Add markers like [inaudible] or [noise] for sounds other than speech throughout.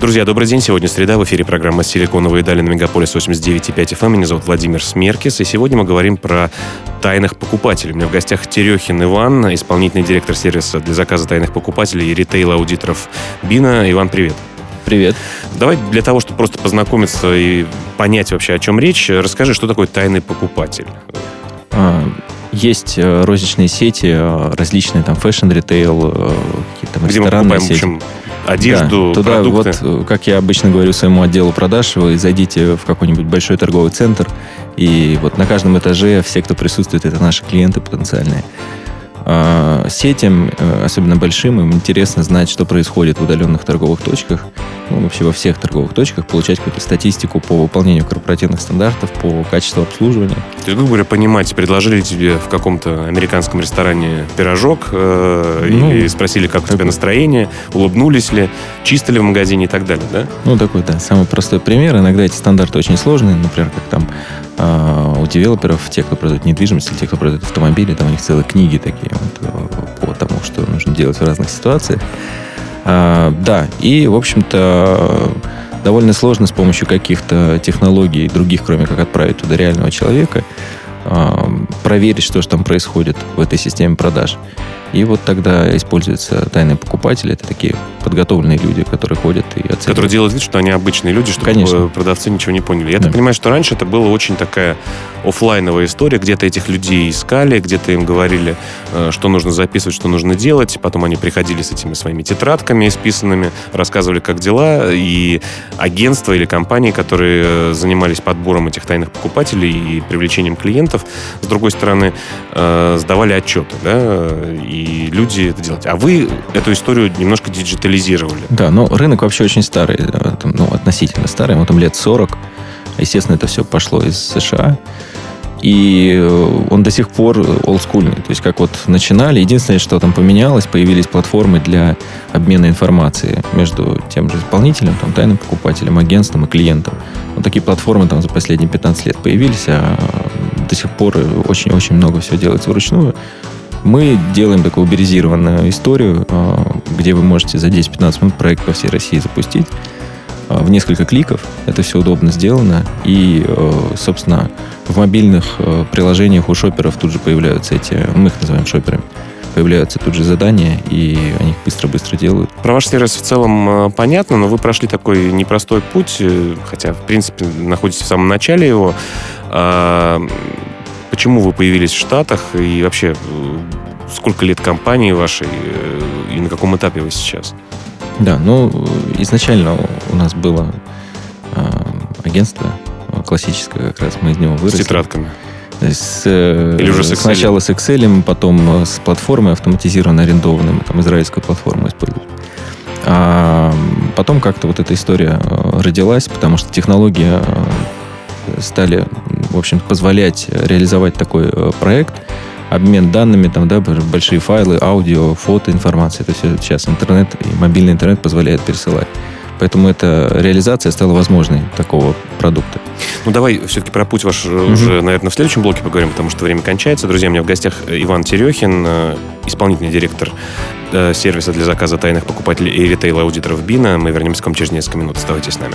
Друзья, добрый день. Сегодня среда. В эфире программа «Силиконовые дали» на Мегаполис 89.5 FM. Эм. Меня зовут Владимир Смеркис. И сегодня мы говорим про тайных покупателей. У меня в гостях Терехин Иван, исполнительный директор сервиса для заказа тайных покупателей и ритейл-аудиторов BINO. Иван, привет. Привет. Давай для того, чтобы просто познакомиться и понять вообще, о чем речь, расскажи, что такое тайный покупатель. А, есть э, розничные сети, э, различные там fashion-retail, э, какие-то Где мы покупаем, сети. в общем, одежду, да, туда продукты. вот, как я обычно говорю своему отделу продаж, вы зайдите в какой-нибудь большой торговый центр, и вот на каждом этаже все, кто присутствует, это наши клиенты потенциальные. А, сетям, э, особенно большим, им интересно знать, что происходит в удаленных торговых точках, ну, вообще во всех торговых точках, получать какую-то статистику по выполнению корпоративных стандартов, по качеству обслуживания. То есть, грубо говоря, понимать, предложили тебе в каком-то американском ресторане пирожок э, ну, и спросили, как у тебя настроение, улыбнулись ли, чисто ли в магазине и так далее, да? Ну, такой, да, самый простой пример. Иногда эти стандарты очень сложные, например, как там у девелоперов, те, кто продает недвижимость, или те, кто продает автомобили, там у них целые книги такие вот, э, по тому, что нужно делать в разных ситуациях. А, да, и, в общем-то, довольно сложно с помощью каких-то технологий других, кроме как отправить туда реального человека, а, проверить, что же там происходит в этой системе продаж. И вот тогда используются тайные покупатели. Это такие подготовленные люди, которые ходят и оценивают. Которые делают вид, что они обычные люди, чтобы Конечно. продавцы ничего не поняли. Я да. так понимаю, что раньше это была очень такая офлайновая история. Где-то этих людей искали, где-то им говорили, э, что нужно записывать, что нужно делать. Потом они приходили с этими своими тетрадками исписанными, рассказывали, как дела. И агентства или компании, которые э, занимались подбором этих тайных покупателей и привлечением клиентов, с другой стороны, э, сдавали отчеты. Да? И и люди это делать. А вы эту историю немножко диджитализировали. Да, но рынок вообще очень старый, ну, относительно старый, ему там лет 40. Естественно, это все пошло из США. И э, он до сих пор олдскульный. То есть, как вот начинали, единственное, что там поменялось, появились платформы для обмена информацией между тем же исполнителем, там, тайным покупателем, агентством и клиентом. Вот такие платформы там за последние 15 лет появились, а до сих пор очень-очень много всего делается вручную. Мы делаем такую уберизированную историю, а, где вы можете за 10-15 минут проект по всей России запустить а, в несколько кликов. Это все удобно сделано. И, а, собственно, в мобильных приложениях у шоперов тут же появляются эти, мы их называем шоперами, появляются тут же задания, и они их быстро-быстро делают. Про ваш сервис в целом понятно, но вы прошли такой непростой путь, э, хотя, в принципе, находитесь в самом начале его. Почему вы появились в Штатах и вообще э, сколько лет компании вашей э, и на каком этапе вы сейчас? Да, ну, изначально у нас было э, агентство классическое, как раз мы из него выросли. С тетрадками? С, Или уже с Excel? Сначала с Excel, потом с платформой автоматизированно арендованной, мы там израильскую платформу используем. А потом как-то вот эта история родилась, потому что технологии стали в общем, позволять реализовать такой э, проект, обмен данными, там, да, большие файлы, аудио, фото, информация. Это все сейчас интернет и мобильный интернет позволяет пересылать. Поэтому эта реализация стала возможной такого продукта. Ну, давай все-таки про путь ваш угу. уже, наверное, в следующем блоке поговорим, потому что время кончается. Друзья, у меня в гостях Иван Терехин, э, исполнительный директор сервиса для заказа тайных покупателей и ритейл-аудиторов БИНа. Мы вернемся к вам через несколько минут. Оставайтесь с нами.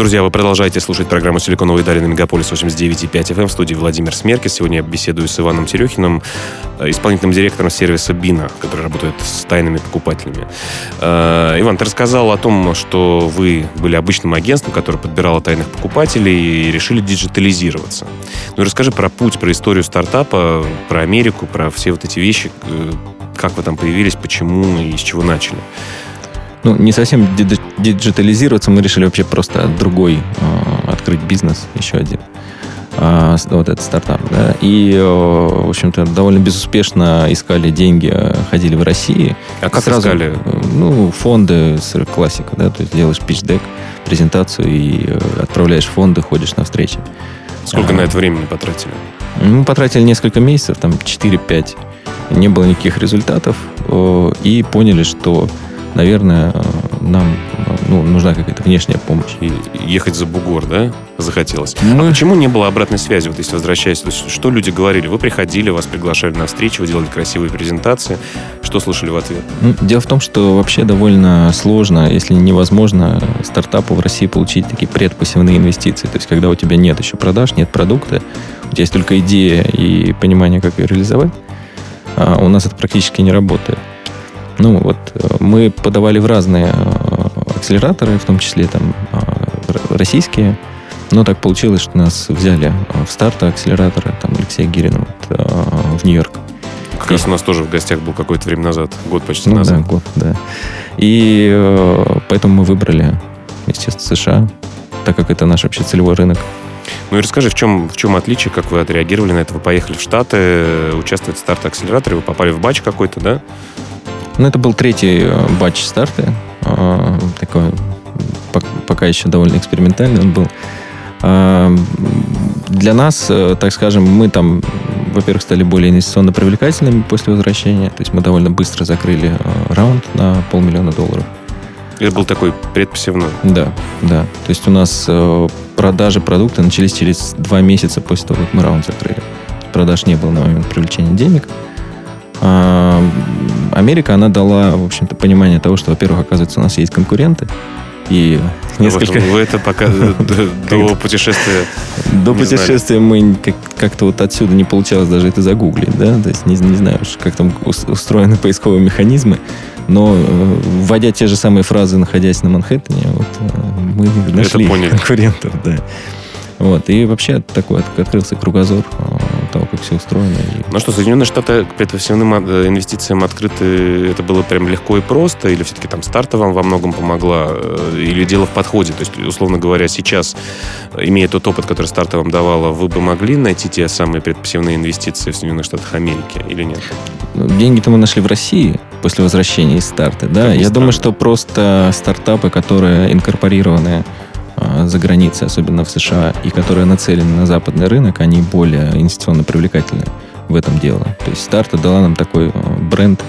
Друзья, вы продолжаете слушать программу «Силиконовые дали» на Мегаполис 89.5 FM в студии Владимир Смеркис. Сегодня я беседую с Иваном Терехиным, э, исполнительным директором сервиса Бина, который работает с тайными покупателями. Э, Иван, ты рассказал о том, что вы были обычным агентством, которое подбирало тайных покупателей и решили диджитализироваться. Ну расскажи про путь, про историю стартапа, про Америку, про все вот эти вещи, э, как вы там появились, почему и с чего начали ну, не совсем диджитализироваться, мы решили вообще просто другой э, открыть бизнес, еще один. а, вот этот стартап, да, и, э, в общем-то, довольно безуспешно искали деньги, ходили в России. А как Сразу, искали? Ну, фонды, классика, да, то есть делаешь пич-дек, презентацию и э, отправляешь фонды, ходишь на встречи. Сколько а, на это времени потратили? Мы потратили несколько месяцев, там 4-5. Не было никаких результатов. И поняли, что наверное, нам ну, нужна какая-то внешняя помощь. И ехать за бугор, да, захотелось? Мы... А почему не было обратной связи, вот если возвращаясь? То есть, что люди говорили? Вы приходили, вас приглашали на встречу, вы делали красивые презентации. Что слышали в ответ? Ну, дело в том, что вообще довольно сложно, если невозможно, стартапу в России получить такие предпассивные инвестиции. То есть, когда у тебя нет еще продаж, нет продукта, у тебя есть только идея и понимание, как ее реализовать, а у нас это практически не работает. Ну, вот э, мы подавали в разные э, акселераторы, в том числе там э, российские. Но так получилось, что нас взяли в старт акселератора, там Алексея Гирина вот, в Нью-Йорк. Как раз у нас тоже в гостях был какое-то время назад, год почти ну, назад. Да, год, да. И э, поэтому мы выбрали, естественно, США, так как это наш вообще целевой рынок. Ну и расскажи, в чем, в чем отличие, как вы отреагировали на это? Вы поехали в Штаты, участвовать в старт-акселераторе, вы попали в батч какой-то, да? Ну, это был третий э, батч старта. Э, такой, пока еще довольно экспериментальный он был. Э, для нас, так скажем, мы там, во-первых, стали более инвестиционно привлекательными после возвращения. То есть мы довольно быстро закрыли раунд на полмиллиона долларов. Это был такой предпосевной? Да, да. То есть у нас продажи продукта начались через два месяца после того, как мы раунд закрыли. Продаж не было на момент привлечения денег. Америка, она дала, в общем-то, понимание того, что, во-первых, оказывается, у нас есть конкуренты, и несколько... Вы это пока [laughs] до путешествия... До путешествия мы как-то вот отсюда не получалось даже это загуглить, да, то есть не, не знаю, как там устроены поисковые механизмы, но э, вводя те же самые фразы, находясь на Манхэттене, вот э, мы нашли конкурентов, да. Вот, и вообще такой открылся кругозор э, того, как все устроено. Ну что, Соединенные Штаты к предпосевным э, инвестициям открыты, это было прям легко и просто, или все-таки там старта вам во многом помогла, э, или дело в подходе? То есть, условно говоря, сейчас, имея тот опыт, который старта вам давала, вы бы могли найти те самые предпосевные инвестиции в Соединенных Штатах Америки или нет? Ну, деньги-то мы нашли в России после возвращения из старта, да. Я думаю, что просто стартапы, которые инкорпорированы за границей, особенно в США, и которые нацелены на западный рынок, они более инвестиционно привлекательны в этом деле. То есть старта дала нам такой а, бренд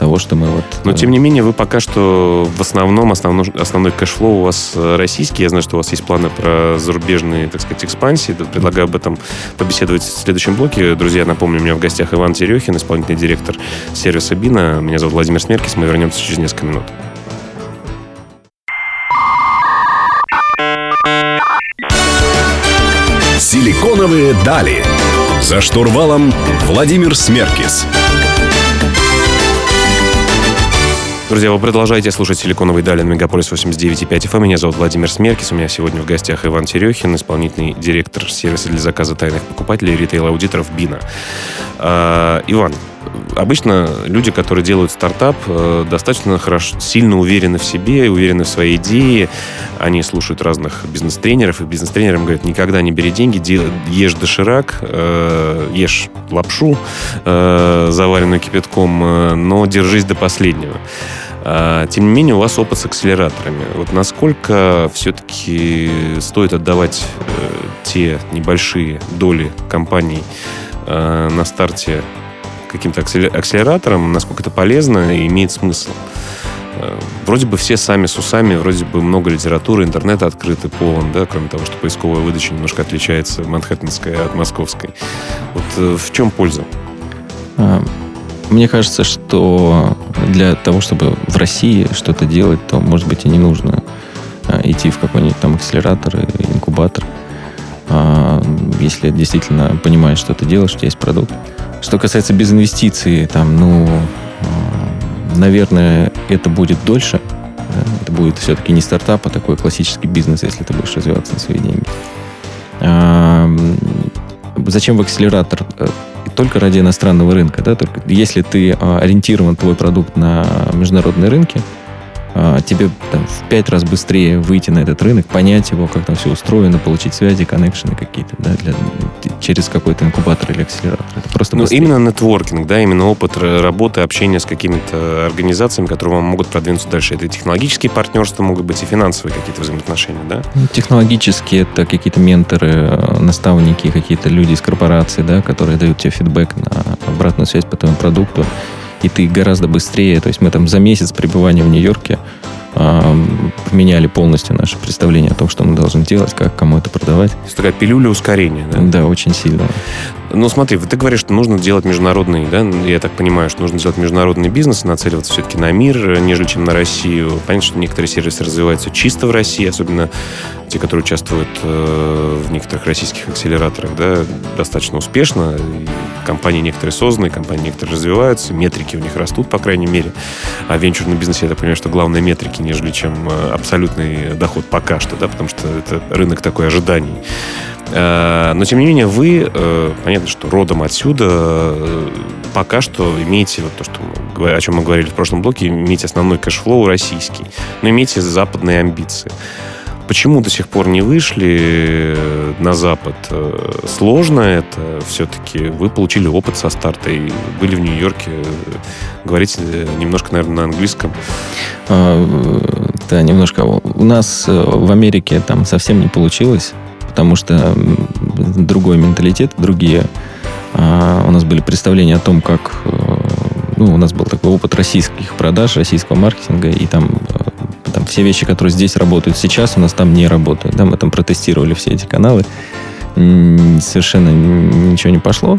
того, что мы вот... Но, тем не менее, вы пока что в основном, основной, основной cash flow у вас э, российский. Я знаю, что у вас есть планы про зарубежные, так сказать, экспансии. Предлагаю об этом побеседовать в следующем блоке. Друзья, напомню, у меня в гостях Иван Терехин, исполнительный директор сервиса Бина. Меня зовут Владимир Смеркис. Мы вернемся через несколько минут. Силиконовые дали. За штурвалом Владимир Смеркис. Друзья, вы продолжаете слушать «Силиконовый дали» на Мегаполис 89.5 FM. Эм. Меня зовут Владимир Смеркис. У меня сегодня в гостях Иван Терехин, исполнительный директор сервиса для заказа тайных покупателей, ритейл-аудиторов «Бина». А, Иван, обычно люди, которые делают стартап, э, достаточно хорошо, сильно уверены в себе, уверены в своей идее. Они слушают разных бизнес-тренеров, и бизнес-тренерам говорят, никогда не бери деньги, ешь доширак, э, ешь лапшу, э, заваренную кипятком, но держись до последнего. А, тем не менее, у вас опыт с акселераторами. Вот насколько все-таки стоит отдавать те небольшие доли компаний на старте каким-то акселератором, насколько это полезно и имеет смысл. Э, вроде бы все сами с усами, вроде бы много литературы, интернет открытый, полон, да, кроме того, что поисковая выдача немножко отличается манхэттенская от московской. Вот э, в чем польза? А, мне кажется, что для того, чтобы в России что-то делать, то, может быть, и не нужно идти в какой-нибудь там акселератор или инкубатор. А, если действительно понимаешь, что ты делаешь, тебя есть продукт. Что касается без инвестиций, там, ну, а, наверное, это будет дольше. Да? Это будет все-таки не стартап, а такой классический бизнес, если ты будешь развиваться на свои деньги. А, зачем в акселератор? Э, только ради иностранного рынка. Да? Только если ты а, ориентирован, твой продукт на международные рынки, а, тебе там, в пять раз быстрее выйти на этот рынок, понять его, как там все устроено, получить связи, коннекшены какие-то, да, для, через какой-то инкубатор или акселератор. Это просто Ну, именно нетворкинг, да, именно опыт работы, общения с какими-то организациями, которые вам могут продвинуться дальше. Это технологические партнерства могут быть и финансовые какие-то взаимоотношения, да? Ну, технологические это какие-то менторы, э, наставники, какие-то люди из корпорации, да, которые дают тебе фидбэк на обратную связь по твоему продукту и ты гораздо быстрее, то есть мы там за месяц пребывания в Нью-Йорке поменяли полностью наше представление о том, что мы должны делать, как кому это продавать. То есть такая пилюля ускорения, да? Да, очень сильно. Ну, смотри, ты говоришь, что нужно делать международный, да, я так понимаю, что нужно делать международный бизнес, нацеливаться все-таки на мир, нежели чем на Россию. Понятно, что некоторые сервисы развиваются чисто в России, особенно те, которые участвуют э, в некоторых российских акселераторах, да, достаточно успешно. И компании некоторые созданы, компании некоторые развиваются, метрики у них растут, по крайней мере. А в венчурном бизнесе, я так понимаю, что главное метрики, нежели чем э, абсолютный доход пока что, да, потому что это рынок такой ожиданий. Э, но, тем не менее, вы, понятно, что родом отсюда, пока что имеете, вот то, что мы, о чем мы говорили в прошлом блоке, имеете основной cash flow российский, но имеете западные амбиции. Почему до сих пор не вышли на Запад? Сложно это все-таки. Вы получили опыт со старта и были в Нью-Йорке. Говорите немножко, наверное, на английском. А, да, немножко. У нас в Америке там совсем не получилось потому что другой менталитет, другие. А, у нас были представления о том, как... Э, ну, у нас был такой опыт российских продаж, российского маркетинга, и там, э, там все вещи, которые здесь работают сейчас, у нас там не работают. Да, мы там протестировали все эти каналы, совершенно ничего не пошло.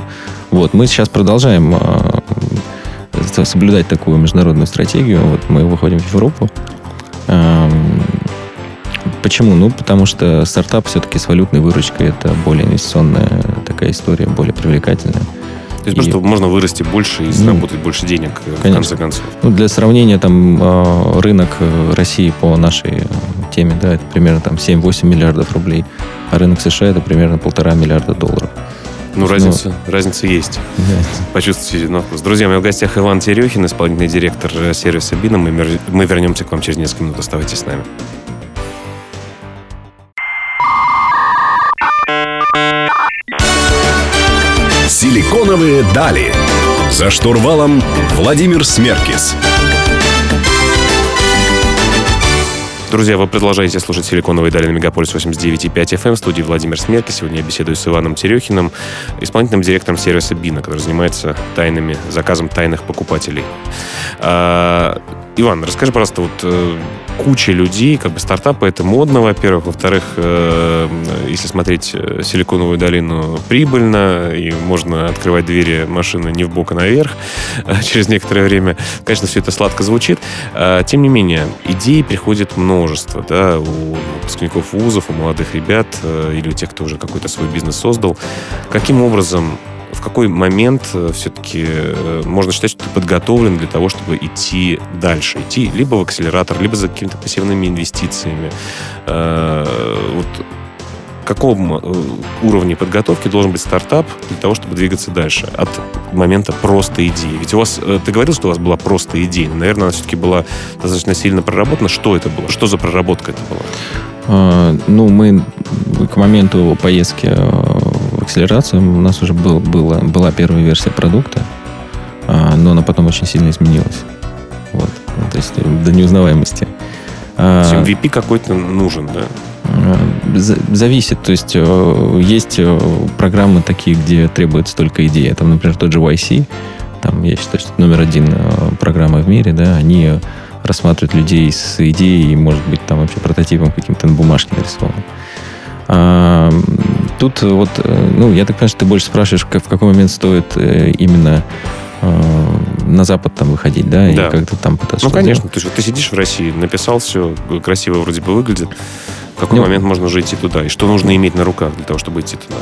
Вот, мы сейчас продолжаем э, соблюдать такую международную стратегию. Вот мы выходим в Европу. Почему? Ну, потому что стартап все-таки с валютной выручкой это более инвестиционная такая история, более привлекательная. То есть и... просто можно вырасти больше и ну, заработать ну, больше денег конечно. в конце концов. Ну, для сравнения, там а, рынок э, России по нашей э, теме, да, это примерно там 7-8 миллиардов рублей, а рынок США это примерно полтора миллиарда долларов. Ну, разница, ну, разница есть. Да. Почувствуйте на вкус. Друзья, мои в гостях Иван Терехин, исполнительный директор э, сервиса Бина. Мы, мы вернемся к вам через несколько минут. Оставайтесь с нами. Силиконовые дали. За штурвалом Владимир Смеркис. Друзья, вы продолжаете слушать «Силиконовые дали» на Мегаполис 89.5 FM. В студии Владимир Смерки. Сегодня я беседую с Иваном Терехиным, исполнительным директором сервиса Бина, который занимается тайными, заказом тайных покупателей. А, Иван, расскажи, пожалуйста, вот э, куча людей, как бы стартапы это модно, во-первых, во-вторых, э, если смотреть э, Силиконовую долину, прибыльно, и можно открывать двери машины не в бок, а наверх [laughs] через некоторое время. Конечно, все это сладко звучит. А, тем не менее, идей приходит множество, да, у выпускников вузов, у молодых ребят или у тех, кто уже какой-то свой бизнес создал. Каким образом в какой момент э, все-таки э, можно считать, что ты подготовлен для того, чтобы идти дальше? Идти либо в акселератор, либо за какими-то пассивными инвестициями. Э, вот каком уровне подготовки должен быть стартап для того, чтобы двигаться дальше от момента просто идеи? Ведь у вас, ты говорил, что у вас была просто идея, но, наверное, она все-таки была достаточно сильно проработана. Что это было? Что за проработка это была? А, ну, мы к моменту поездки акселерацию у нас уже был, была, была первая версия продукта, а, но она потом очень сильно изменилась. Вот. Ну, то есть до неузнаваемости. А, MVP какой-то нужен, да? А, зависит. То есть э, есть э, программы такие, где требуется только идея. Там, например, тот же YC, там, я считаю, что это номер один э, программа в мире, да, они рассматривают людей с идеей, может быть, там вообще прототипом каким-то на бумажке нарисованным. А, тут вот, э, ну, я так понимаю, что ты больше спрашиваешь, как, в какой момент стоит э, именно э, на Запад там выходить, да, да. и как-то там пытаться. Ну, конечно. Делать. То есть вот ты сидишь в России, написал все, красиво вроде бы выглядит. В какой ну, момент можно уже идти туда? И что нужно иметь на руках для того, чтобы идти туда?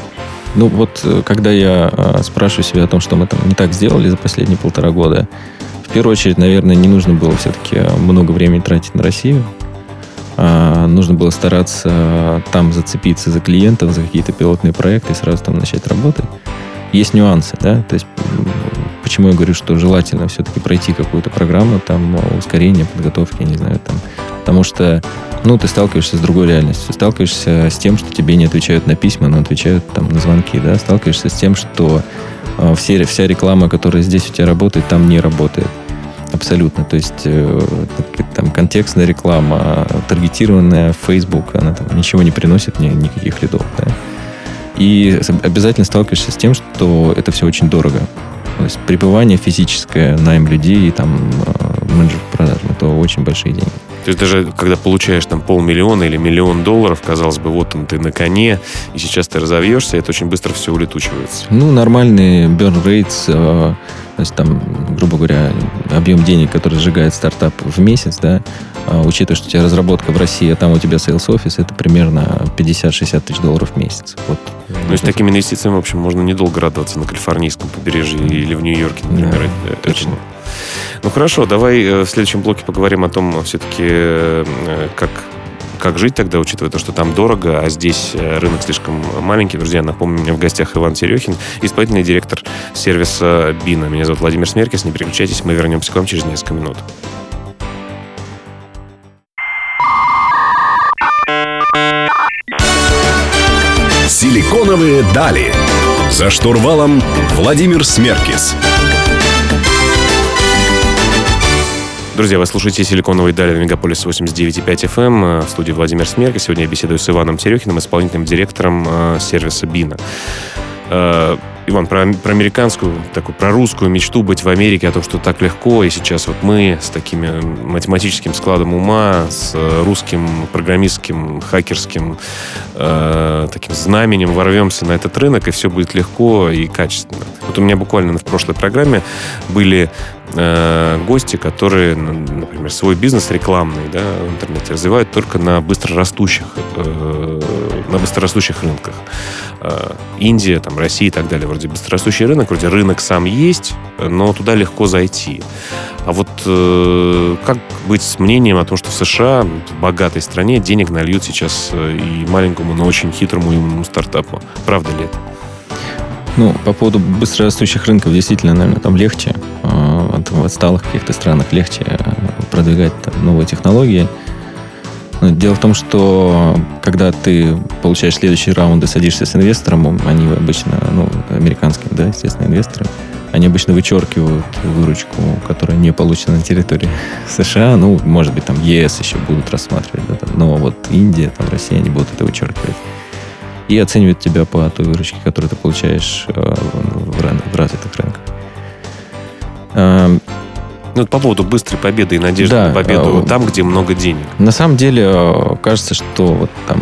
Ну, вот когда я спрашиваю себя о том, что мы там не так сделали за последние полтора года, в первую очередь, наверное, не нужно было все-таки много времени тратить на Россию. А, нужно было стараться там зацепиться за клиентов, за какие-то пилотные проекты и сразу там начать работать. Есть нюансы, да, то есть почему я говорю, что желательно все-таки пройти какую-то программу, там, ускорения, подготовки, не знаю, там, потому что, ну, ты сталкиваешься с другой реальностью, сталкиваешься с тем, что тебе не отвечают на письма, но отвечают там на звонки, да, сталкиваешься с тем, что все, вся реклама, которая здесь у тебя работает, там не работает. Абсолютно. То есть э, там контекстная реклама, таргетированная Facebook, она там ничего не приносит, ни, никаких лидов. Да? И обязательно сталкиваешься с тем, что это все очень дорого. То есть пребывание физическое, найм людей там э, менеджер продаж, это очень большие деньги. То есть даже когда получаешь там полмиллиона или миллион долларов, казалось бы, вот он ты на коне, и сейчас ты разовьешься, это очень быстро все улетучивается. Ну, нормальный burn rates, э, то есть там, грубо говоря, объем денег, который сжигает стартап в месяц, да, э, учитывая, что у тебя разработка в России, а там у тебя sales офис, это примерно 50-60 тысяч долларов в месяц. Вот. Ну, с такими инвестициями, в общем, можно недолго радоваться на калифорнийском побережье или в Нью-Йорке, например. Да, точно. Ну хорошо, давай э, в следующем блоке поговорим о том, все-таки, э, как как жить тогда, учитывая то, что там дорого, а здесь э, рынок слишком маленький. Друзья, напомню, у меня в гостях Иван Терехин, исполнительный директор сервиса Бина. Меня зовут Владимир Смеркис. Не переключайтесь, мы вернемся к вам через несколько минут. Силиконовые дали. За штурвалом Владимир Смеркис. Друзья, вы слушаете «Силиконовые дали» на Мегаполис 89.5 FM. В студии Владимир Смерка. Сегодня я беседую с Иваном Терехиным, исполнительным директором э, сервиса «Бина». Э, Иван, про, про американскую, такую, про русскую мечту быть в Америке, о том, что так легко, и сейчас вот мы с таким математическим складом ума, с русским программистским, хакерским э, таким знаменем ворвемся на этот рынок, и все будет легко и качественно. Вот у меня буквально в прошлой программе были э, гости, которые, например, свой бизнес рекламный да, в интернете развивают только на быстрорастущих, э, на быстрорастущих рынках. Э, Индия, там, Россия и так далее. Вроде быстрорастущий рынок, вроде рынок сам есть, но туда легко зайти. А вот э, как быть с мнением о том, что в США, в богатой стране, денег нальют сейчас э, и маленькому, но очень хитрому умному стартапу? Правда ли это? Ну, по поводу быстрорастущих рынков, действительно, наверное, там легче. Э, в отсталых каких-то странах легче э, продвигать там, новые технологии. Но дело в том, что когда ты получаешь следующий раунд и садишься с инвестором, они обычно, ну, американские, да, естественно, инвесторы, они обычно вычеркивают выручку, которая не получена на территории [laughs] США. Ну, может быть, там ЕС еще будут рассматривать, да, там, но вот Индия, там Россия, они будут это вычеркивать и оценивают тебя по той выручке, которую ты получаешь э, в, в развитых рынках. Эм, ну, по поводу быстрой победы и надежды да, на победу э, там, где много денег. На самом деле, э, кажется, что вот там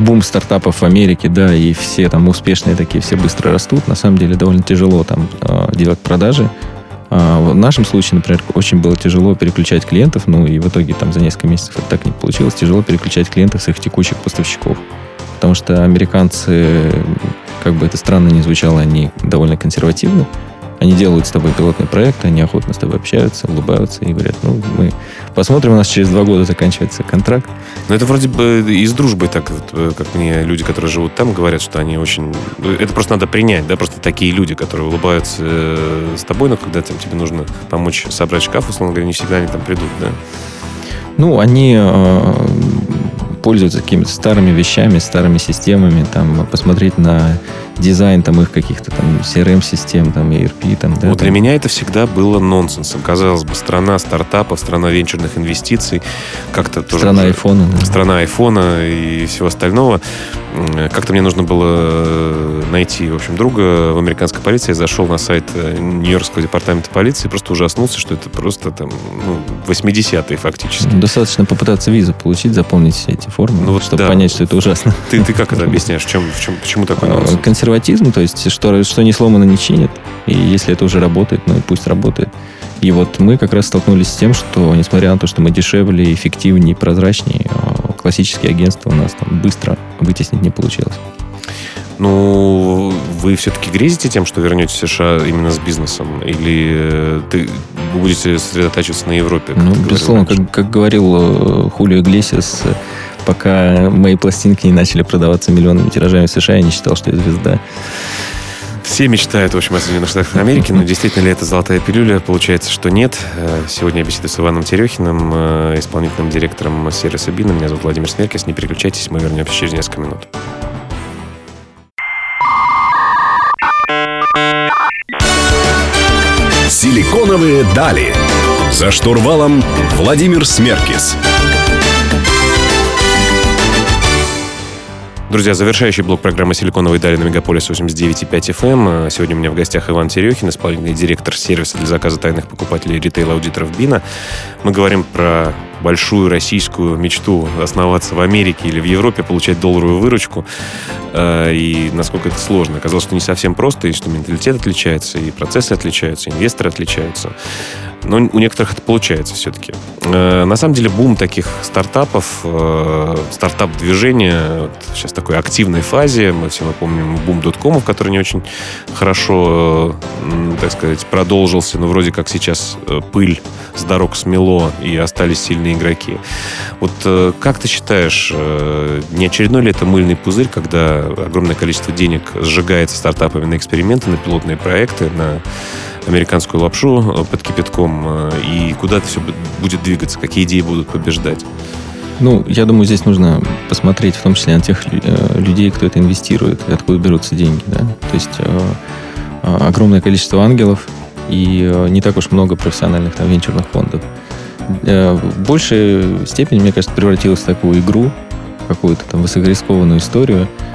бум стартапов в Америке, да, и все там успешные такие, все быстро растут. На самом деле довольно тяжело там делать продажи. А в нашем случае, например, очень было тяжело переключать клиентов, ну и в итоге там за несколько месяцев это так не получилось. Тяжело переключать клиентов с их текущих поставщиков потому что американцы, как бы это странно ни звучало, они довольно консервативны. Они делают с тобой пилотный проект, они охотно с тобой общаются, улыбаются и говорят, ну, мы посмотрим, у нас через два года заканчивается контракт. Но это вроде бы из дружбы так, э, как мне люди, которые живут там, говорят, что они очень... Это просто надо принять, да, просто такие люди, которые улыбаются э, с тобой, но когда там, тебе нужно помочь собрать шкаф, условно говоря, не всегда они там придут, да? Ну, они э, пользуются какими-то старыми вещами, старыми системами, там, посмотреть на дизайн там их каких-то там CRM-систем, там, ERP, там, да. Вот для меня это всегда было нонсенсом. Казалось бы, страна стартапов, страна венчурных инвестиций, как-то тоже... Страна айфона, да. Страна айфона и всего остального. Как-то мне нужно было э, найти, в общем, друга в американской полиции. Я зашел на сайт э, Нью-Йоркского департамента полиции, просто ужаснулся, что это просто там, ну, 80-е фактически. Ну, достаточно попытаться визу получить, запомнить все эти формы, ну, вот, чтобы да. понять, что это ужасно. Ты, ты как это объясняешь? В чем, в чем, почему такой а, нонсенс? Консерватизм, то есть что, что не сломано, не чинит. И если это уже работает, ну и пусть работает. И вот мы как раз столкнулись с тем, что, несмотря на то, что мы дешевле, эффективнее, прозрачнее, а, классические агентства у нас там быстро вытеснить не получилось. Ну, вы все-таки грезите тем, что вернетесь в США именно с бизнесом? Или э, ты будете сосредотачиваться на Европе? Ну, безусловно, как, как говорил э, Хулио Иглесиас, пока мои пластинки не начали продаваться миллионными тиражами в США, я не считал, что я звезда. Все мечтают, в общем, о Соединенных Штатах Америки, но действительно ли это золотая пилюля? Получается, что нет. Э, сегодня я беседую с Иваном Терехиным, э, исполнительным директором сервиса БИНа. Меня зовут Владимир Смеркис. Не переключайтесь, мы вернемся через несколько минут. Силиконовые дали. За штурвалом Владимир Смеркис. Друзья, завершающий блок программы «Силиконовые дали» на Мегаполис 89.5 FM. Сегодня у меня в гостях Иван Терехин, исполнительный директор сервиса для заказа тайных покупателей ритейл-аудиторов БИНа. Мы говорим про большую российскую мечту основаться в Америке или в Европе, получать долларовую выручку. Э, и насколько это сложно. Оказалось, что не совсем просто, и что менталитет отличается, и процессы отличаются, инвесторы отличаются. Но у некоторых это получается все-таки. Э, на самом деле бум таких стартапов, э, стартап-движения сейчас в такой активной фазе. Мы все мы помним бум доткомов, который не очень хорошо, э, так сказать, продолжился. Но вроде как сейчас пыль с дорог смело и остались сильные игроки. Вот как ты считаешь, не очередной ли это мыльный пузырь, когда огромное количество денег сжигается стартапами на эксперименты, на пилотные проекты, на американскую лапшу э, под кипятком, э, и куда это все будет двигаться, какие идеи будут побеждать? Ну, я думаю, здесь нужно посмотреть в том числе на тех э, людей, кто это инвестирует, откуда берутся деньги. Да? То есть огромное количество ангелов и не так уж много профессиональных там, венчурных фондов. В большей степени, мне кажется, превратилось в такую игру, какую-то там высокорискованную историю, а,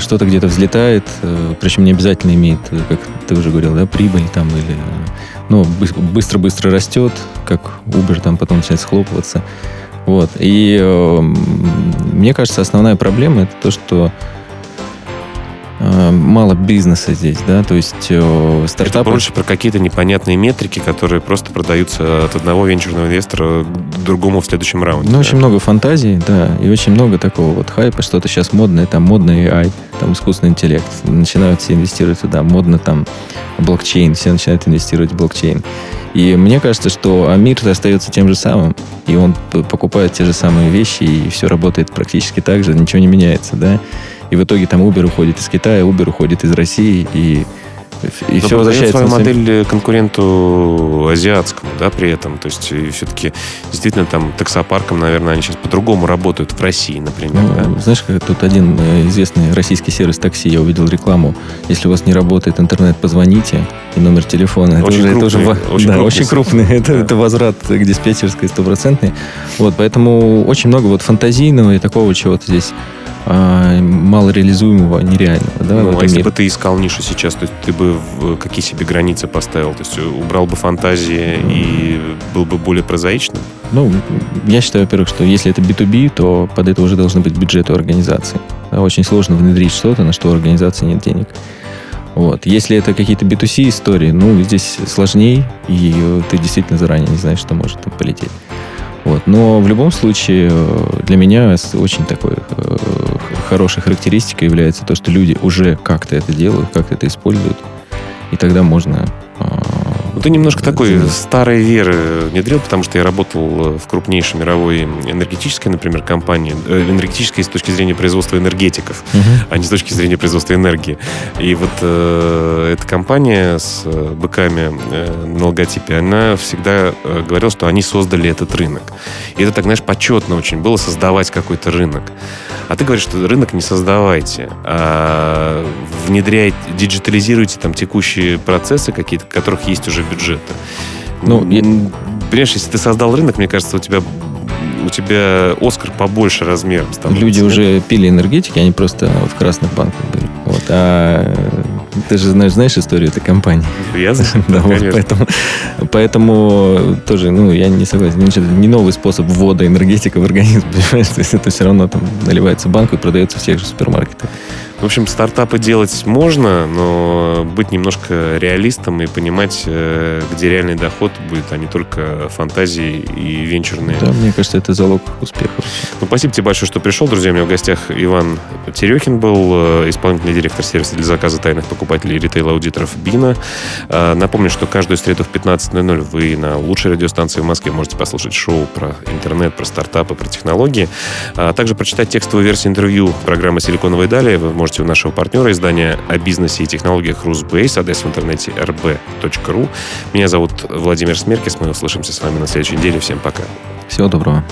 что-то где-то взлетает, э, причем не обязательно имеет, э, как ты уже говорил, да, прибыль там или ну, быстро-быстро растет, как Uber там потом начинает схлопываться. Вот. И э, мне кажется, основная проблема это то, что мало бизнеса здесь, да, то есть э, стартапы... Это больше про какие-то непонятные метрики, которые просто продаются от одного венчурного инвестора к другому в следующем раунде. Ну, да? очень много фантазий, да, и очень много такого вот хайпа, что-то сейчас модное, там модный AI, там искусственный интеллект, начинают все инвестировать туда, модно там блокчейн, все начинают инвестировать в блокчейн. И мне кажется, что мир остается тем же самым, и он покупает те же самые вещи, и все работает практически так же, ничего не меняется, да. И в итоге там Uber уходит из Китая, Uber уходит из России, и и Но все возвращается свою модель конкуренту азиатскому, да, при этом. То есть все-таки действительно там таксопарком, наверное, они сейчас по-другому работают в России, например. Ну, да? Знаешь, как тут один э, известный российский сервис такси, я увидел рекламу. Если у вас не работает интернет, позвоните. И номер телефона. Очень это уже, крупный, это уже, очень, да, крупный. очень крупный. [laughs] Это, да. это возврат к диспетчерской стопроцентный. Вот, поэтому очень много вот фантазийного и такого чего-то здесь а, мало реализуемого, нереального. Да, ну, а если мире. бы ты искал нишу сейчас, то есть ты бы в какие себе границы поставил? То есть убрал бы фантазии mm. и был бы более прозаичным? Ну, я считаю, во-первых, что если это B2B, то под это уже должны быть бюджеты организации. очень сложно внедрить что-то, на что у организации нет денег. Вот. Если это какие-то B2C истории, ну, здесь сложнее, и ты действительно заранее не знаешь, что может там полететь. Вот. Но в любом случае э, для меня очень такой э, хорошей характеристикой является то, что люди уже как-то это делают, как-то это используют. И тогда можно а, ну, ты немножко такой старой веры внедрил, потому что я работал в крупнейшей мировой энергетической, например, компании, э, энергетической с точки зрения производства энергетиков, угу. а не с точки зрения производства энергии. И вот э, эта компания с э, быками э, на логотипе, она всегда э, говорила, что они создали этот рынок. И это так, знаешь, почетно очень было создавать какой-то рынок. А ты говоришь, что рынок не создавайте, а внедряйте, диджитализируйте там текущие процессы какие-то, которых есть уже бюджета. Ну, я... Понимаешь, если ты создал рынок, мне кажется, у тебя у тебя Оскар побольше размером становится. Люди уже пили энергетики, они просто в красных банках были. Вот. А ты же знаешь, знаешь историю этой компании. Я знаю, [laughs] да, вот, поэтому, поэтому тоже, ну, я не согласен. Не новый способ ввода энергетика в организм, [laughs] понимаешь? То есть это все равно там наливается в банку и продается в тех же супермаркетах. В общем, стартапы делать можно, но быть немножко реалистом и понимать, э, где реальный доход будет, а не только фантазии и венчурные. Да, мне кажется, это залог успеха. Ну, спасибо тебе большое, что пришел. Друзья, у меня в гостях Иван Терехин был, э, исполнительный директор сервиса для заказа тайных покупателей и ритейл-аудиторов Бина. Э, напомню, что каждую среду в 15.00 вы на лучшей радиостанции в Москве можете послушать шоу про интернет, про стартапы, про технологии. А также прочитать текстовую версию интервью программы «Силиконовые дали». Вы можете можете у нашего партнера издания о бизнесе и технологиях Русбейс, адрес в интернете rb.ru. Меня зовут Владимир Смеркис. Мы услышимся с вами на следующей неделе. Всем пока. Всего доброго.